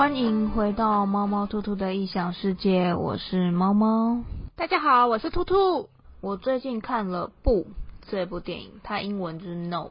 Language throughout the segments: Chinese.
欢迎回到猫猫兔兔的异想世界，我是猫猫。大家好，我是兔兔。我最近看了《不》这部电影，它英文就是 Nope。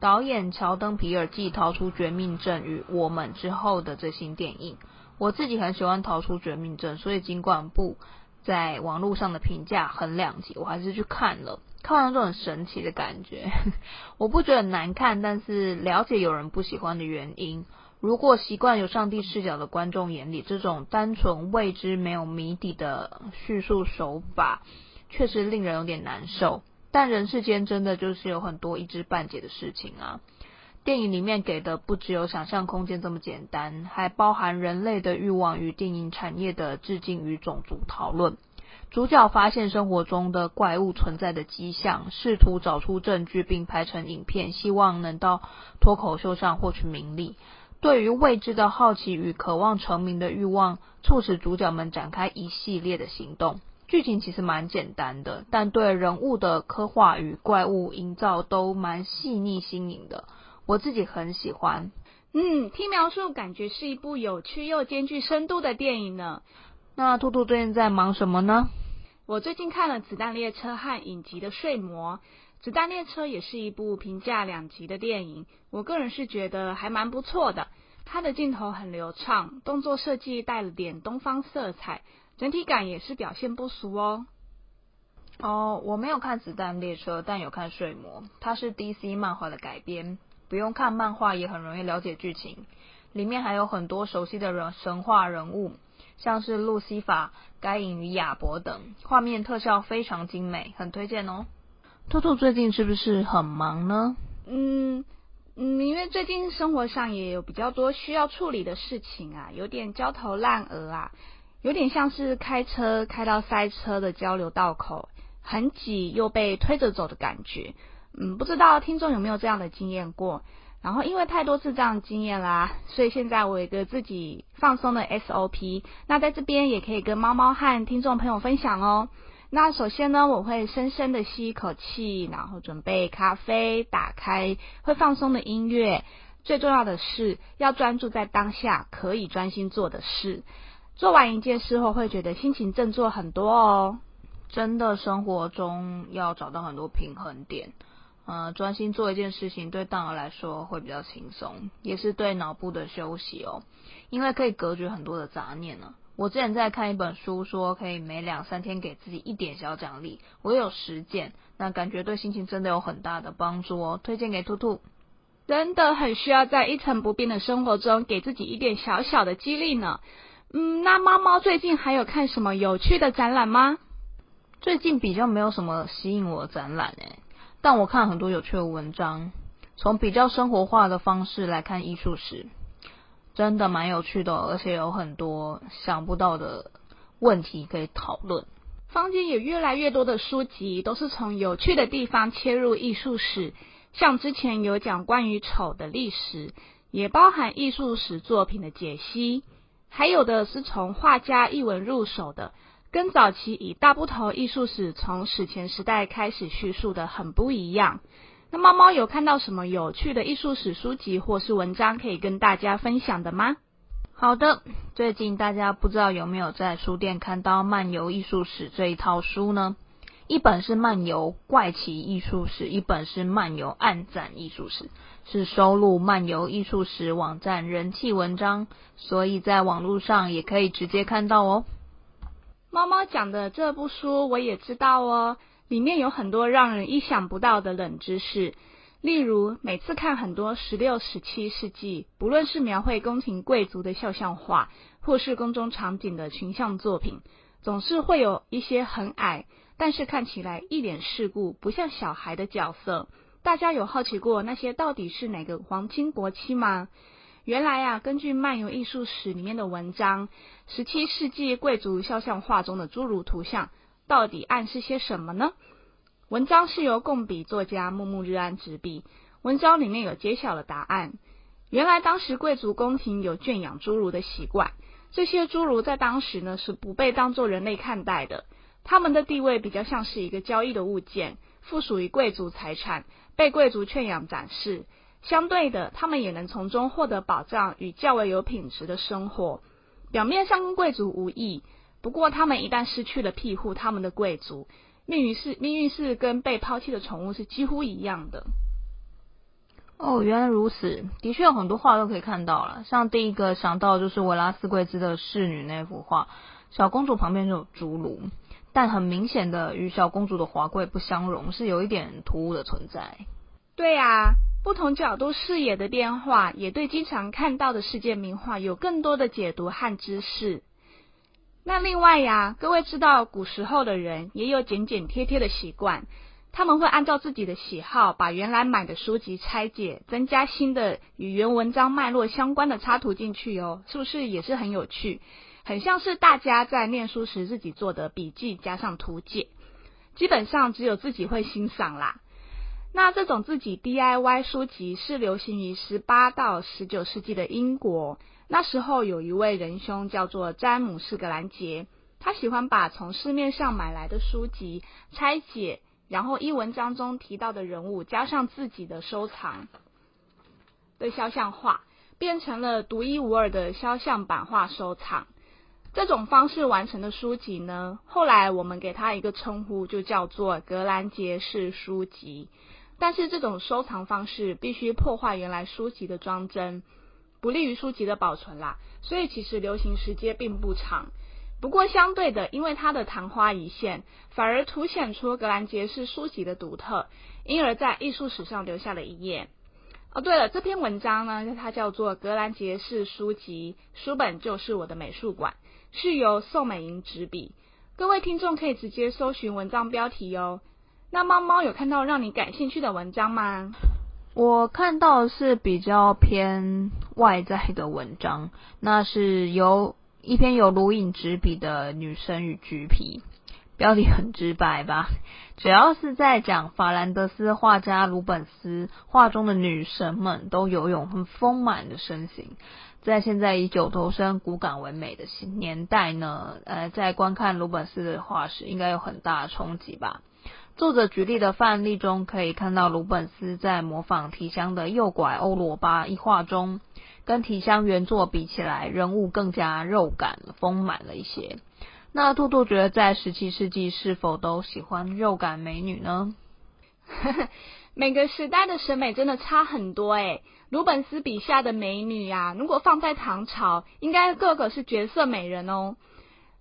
导演乔登皮尔继逃出绝命镇与我们之后的最新电影，我自己很喜欢逃出绝命镇，所以尽管《不》在网络上的评价很两极，我还是去看了。看完就很神奇的感觉，我不觉得难看，但是了解有人不喜欢的原因。如果习惯有上帝视角的观众眼里，这种单纯未知、没有谜底的叙述手法，确实令人有点难受。但人世间真的就是有很多一知半解的事情啊！电影里面给的不只有想象空间这么简单，还包含人类的欲望与电影产业的致敬与种族讨论。主角发现生活中的怪物存在的迹象，试图找出证据并拍成影片，希望能到脱口秀上获取名利。对于未知的好奇与渴望成名的欲望，促使主角们展开一系列的行动。剧情其实蛮简单的，但对人物的刻画与怪物营造都蛮细腻新颖的，我自己很喜欢。嗯，听描述感觉是一部有趣又兼具深度的电影呢。那兔兔最近在忙什么呢？我最近看了《子弹列车》和影集的《睡魔》。《子弹列车》也是一部评价两极的电影，我个人是觉得还蛮不错的。它的镜头很流畅，动作设计带了点东方色彩，整体感也是表现不俗哦。哦，我没有看《子弹列车》，但有看《睡魔》，它是 DC 漫画的改编，不用看漫画也很容易了解剧情。里面还有很多熟悉的人神话人物。像是路西法、该隐与亚伯等，画面特效非常精美，很推荐哦。兔兔最近是不是很忙呢？嗯嗯，因为最近生活上也有比较多需要处理的事情啊，有点焦头烂额啊，有点像是开车开到塞车的交流道口，很挤又被推着走的感觉。嗯，不知道听众有没有这样的经验过？然后因为太多次这样经验啦，所以现在我有一个自己放松的 SOP，那在这边也可以跟猫猫和听众朋友分享哦。那首先呢，我会深深的吸一口气，然后准备咖啡，打开会放松的音乐。最重要的是要专注在当下，可以专心做的事。做完一件事后，会觉得心情振作很多哦。真的，生活中要找到很多平衡点。呃，专心做一件事情，对大脑来说会比较轻松，也是对脑部的休息哦，因为可以隔绝很多的杂念呢。我之前在看一本书，说可以每两三天给自己一点小奖励，我有实践，那感觉对心情真的有很大的帮助哦，推荐给兔兔。真的很需要在一成不变的生活中给自己一点小小的激励呢。嗯，那猫猫最近还有看什么有趣的展览吗？最近比较没有什么吸引我的展览诶。但我看很多有趣的文章，从比较生活化的方式来看艺术史，真的蛮有趣的，而且有很多想不到的问题可以讨论。坊间也越来越多的书籍都是从有趣的地方切入艺术史，像之前有讲关于丑的历史，也包含艺术史作品的解析，还有的是从画家艺文入手的。跟早期以大部头艺术史从史前时代开始叙述的很不一样。那猫猫有看到什么有趣的艺术史书籍或是文章可以跟大家分享的吗？好的，最近大家不知道有没有在书店看到《漫游艺术史》这一套书呢？一本是《漫游怪奇艺术史》，一本是《漫游暗战艺术史》，是收录《漫游艺术史》网站人气文章，所以在网络上也可以直接看到哦。猫猫讲的这部书我也知道哦，里面有很多让人意想不到的冷知识。例如，每次看很多十六、十七世纪，不论是描绘宫廷贵族的肖像画，或是宫中场景的群像作品，总是会有一些很矮，但是看起来一脸世故、不像小孩的角色。大家有好奇过那些到底是哪个皇亲国戚吗？原来啊，根据漫游艺术史里面的文章，十七世纪贵族肖像画中的侏儒图像到底暗示些什么呢？文章是由共笔作家木木日安执笔，文章里面有揭晓了答案。原来当时贵族宫廷有圈养侏儒的习惯，这些侏儒在当时呢是不被当作人类看待的，他们的地位比较像是一个交易的物件，附属于贵族财产，被贵族圈养展示。相对的，他们也能从中获得保障与较为有品质的生活。表面上跟贵族无异，不过他们一旦失去了庇护，他们的贵族命运是命运是跟被抛弃的宠物是几乎一样的。哦，原来如此，的确有很多画都可以看到了。像第一个想到就是维拉斯贵兹的侍女那幅画，小公主旁边就有竹炉，但很明显的与小公主的华贵不相容，是有一点突兀的存在。对啊，不同角度视野的变化，也对经常看到的世界名画有更多的解读和知识。那另外呀，各位知道古时候的人也有剪剪贴贴的习惯，他们会按照自己的喜好，把原来买的书籍拆解，增加新的与原文章脉络相关的插图进去哦，是不是也是很有趣？很像是大家在念书时自己做的笔记加上图解，基本上只有自己会欣赏啦。那这种自己 DIY 书籍是流行于十八到十九世纪的英国。那时候有一位仁兄叫做詹姆士·格兰杰，他喜欢把从市面上买来的书籍拆解，然后依文章中提到的人物加上自己的收藏的肖像画，变成了独一无二的肖像版画收藏。这种方式完成的书籍呢，后来我们给他一个称呼，就叫做格兰杰式书籍。但是这种收藏方式必须破坏原来书籍的装帧，不利于书籍的保存啦。所以其实流行时间并不长。不过相对的，因为它的昙花一现，反而凸显出格兰杰式书籍的独特，因而在艺术史上留下了一页。哦，对了，这篇文章呢，它叫做《格兰杰式书籍》，书本就是我的美术馆，是由宋美龄执笔。各位听众可以直接搜寻文章标题哦。那猫猫有看到让你感兴趣的文章吗？我看到是比较偏外在的文章，那是由一篇由如影执笔的《女神与橘皮》，标题很直白吧？主要是在讲法兰德斯画家鲁本斯画中的女神们都有有很丰满的身形，在现在以九头身骨感为美的年代呢，呃，在观看鲁本斯的画时，应该有很大的冲击吧。作者举例的范例中，可以看到鲁本斯在模仿提香的诱拐欧罗巴一画中，跟提香原作比起来，人物更加肉感丰满了一些。那兔兔觉得，在十七世纪是否都喜欢肉感美女呢？每个时代的审美真的差很多诶。鲁本斯笔下的美女呀、如果放在唐朝，应该个个是绝色美人哦。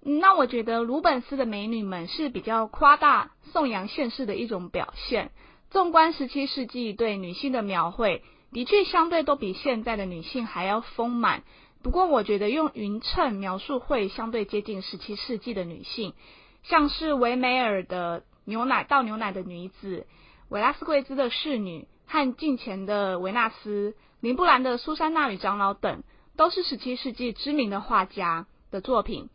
那我觉得鲁本斯的美女们是比较夸大颂扬现世的一种表现。纵观十七世纪对女性的描绘，的确相对都比现在的女性还要丰满。不过我觉得用匀称描述会相对接近十七世纪的女性，像是维梅尔的牛奶倒牛奶的女子、维拉斯贵兹的侍女和镜前的维纳斯、林布兰的苏珊娜与长老等，都是十七世纪知名的画家的作品。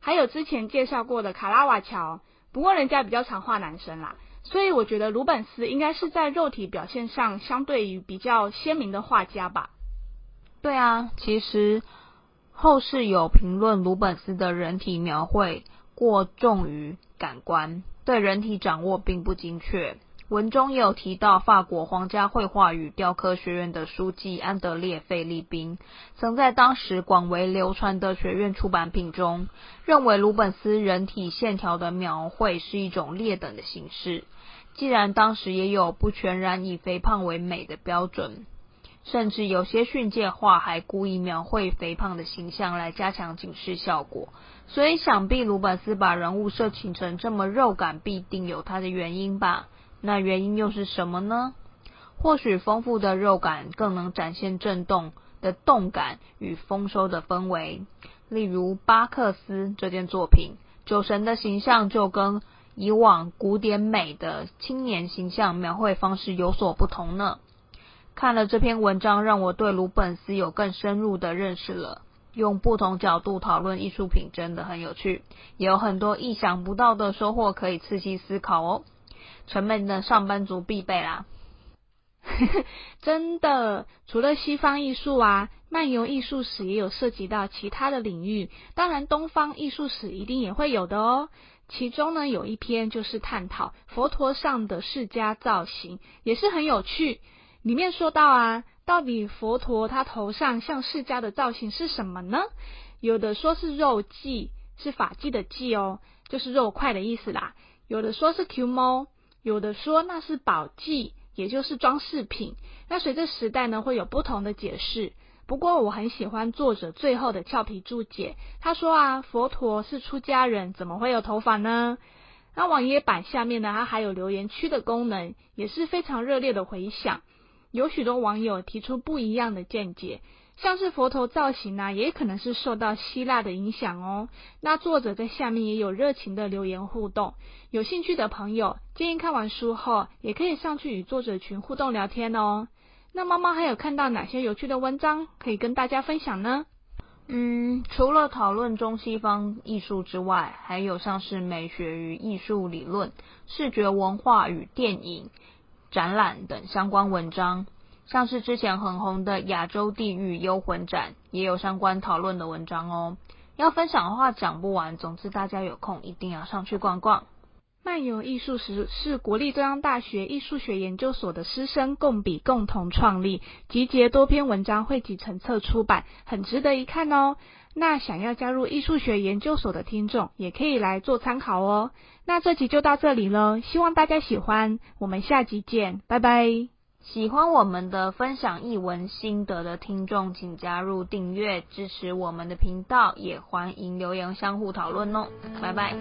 还有之前介绍过的卡拉瓦乔，不过人家比较常画男生啦，所以我觉得鲁本斯应该是在肉体表现上相对于比较鲜明的画家吧。对啊，其实后世有评论鲁本斯的人体描绘过重于感官，对人体掌握并不精确。文中有提到，法国皇家绘画与雕刻学院的书记安德烈·费利宾，曾在当时广为流传的学院出版品中，认为鲁本斯人体线条的描绘是一种劣等的形式。既然当时也有不全然以肥胖为美的标准，甚至有些训诫画还故意描绘肥胖的形象来加强警示效果，所以想必鲁本斯把人物设成这么肉感，必定有他的原因吧。那原因又是什么呢？或许丰富的肉感更能展现震动的动感与丰收的氛围。例如巴克斯这件作品，酒神的形象就跟以往古典美的青年形象描绘方式有所不同呢。看了这篇文章，让我对鲁本斯有更深入的认识了。用不同角度讨论艺术品真的很有趣，也有很多意想不到的收获可以刺激思考哦。沉闷的上班族必备啦！真的，除了西方艺术啊，漫游艺术史也有涉及到其他的领域。当然，东方艺术史一定也会有的哦。其中呢，有一篇就是探讨佛陀上的释迦造型，也是很有趣。里面说到啊，到底佛陀他头上像释迦的造型是什么呢？有的说是肉髻，是发髻的髻哦，就是肉块的意思啦。有的说是 Q 猫，有的说那是宝髻，也就是装饰品。那随着时代呢，会有不同的解释。不过我很喜欢作者最后的俏皮注解，他说啊，佛陀是出家人，怎么会有头发呢？那网页版下面呢，它还有留言区的功能，也是非常热烈的回响。有许多网友提出不一样的见解，像是佛头造型呢、也可能是受到希腊的影响哦。那作者在下面也有热情的留言互动，有兴趣的朋友建议看完书后，也可以上去与作者群互动聊天哦。那妈妈还有看到哪些有趣的文章可以跟大家分享呢？嗯，除了讨论中西方艺术之外，还有像是美学与艺术理论、视觉文化与电影。展览等相关文章，像是之前很红的《亚洲地狱幽魂展》，也有相关讨论的文章哦。要分享的话讲不完，总之大家有空一定要上去逛逛。漫游艺术史是国立中央大学艺术学研究所的师生共笔共同创立，集结多篇文章汇集成册出版，很值得一看哦。那想要加入艺术学研究所的听众，也可以来做参考哦。那这集就到这里了，希望大家喜欢，我们下集见，拜拜。喜欢我们的分享译文心得的听众，请加入订阅支持我们的频道，也欢迎留言相互讨论哦，拜拜。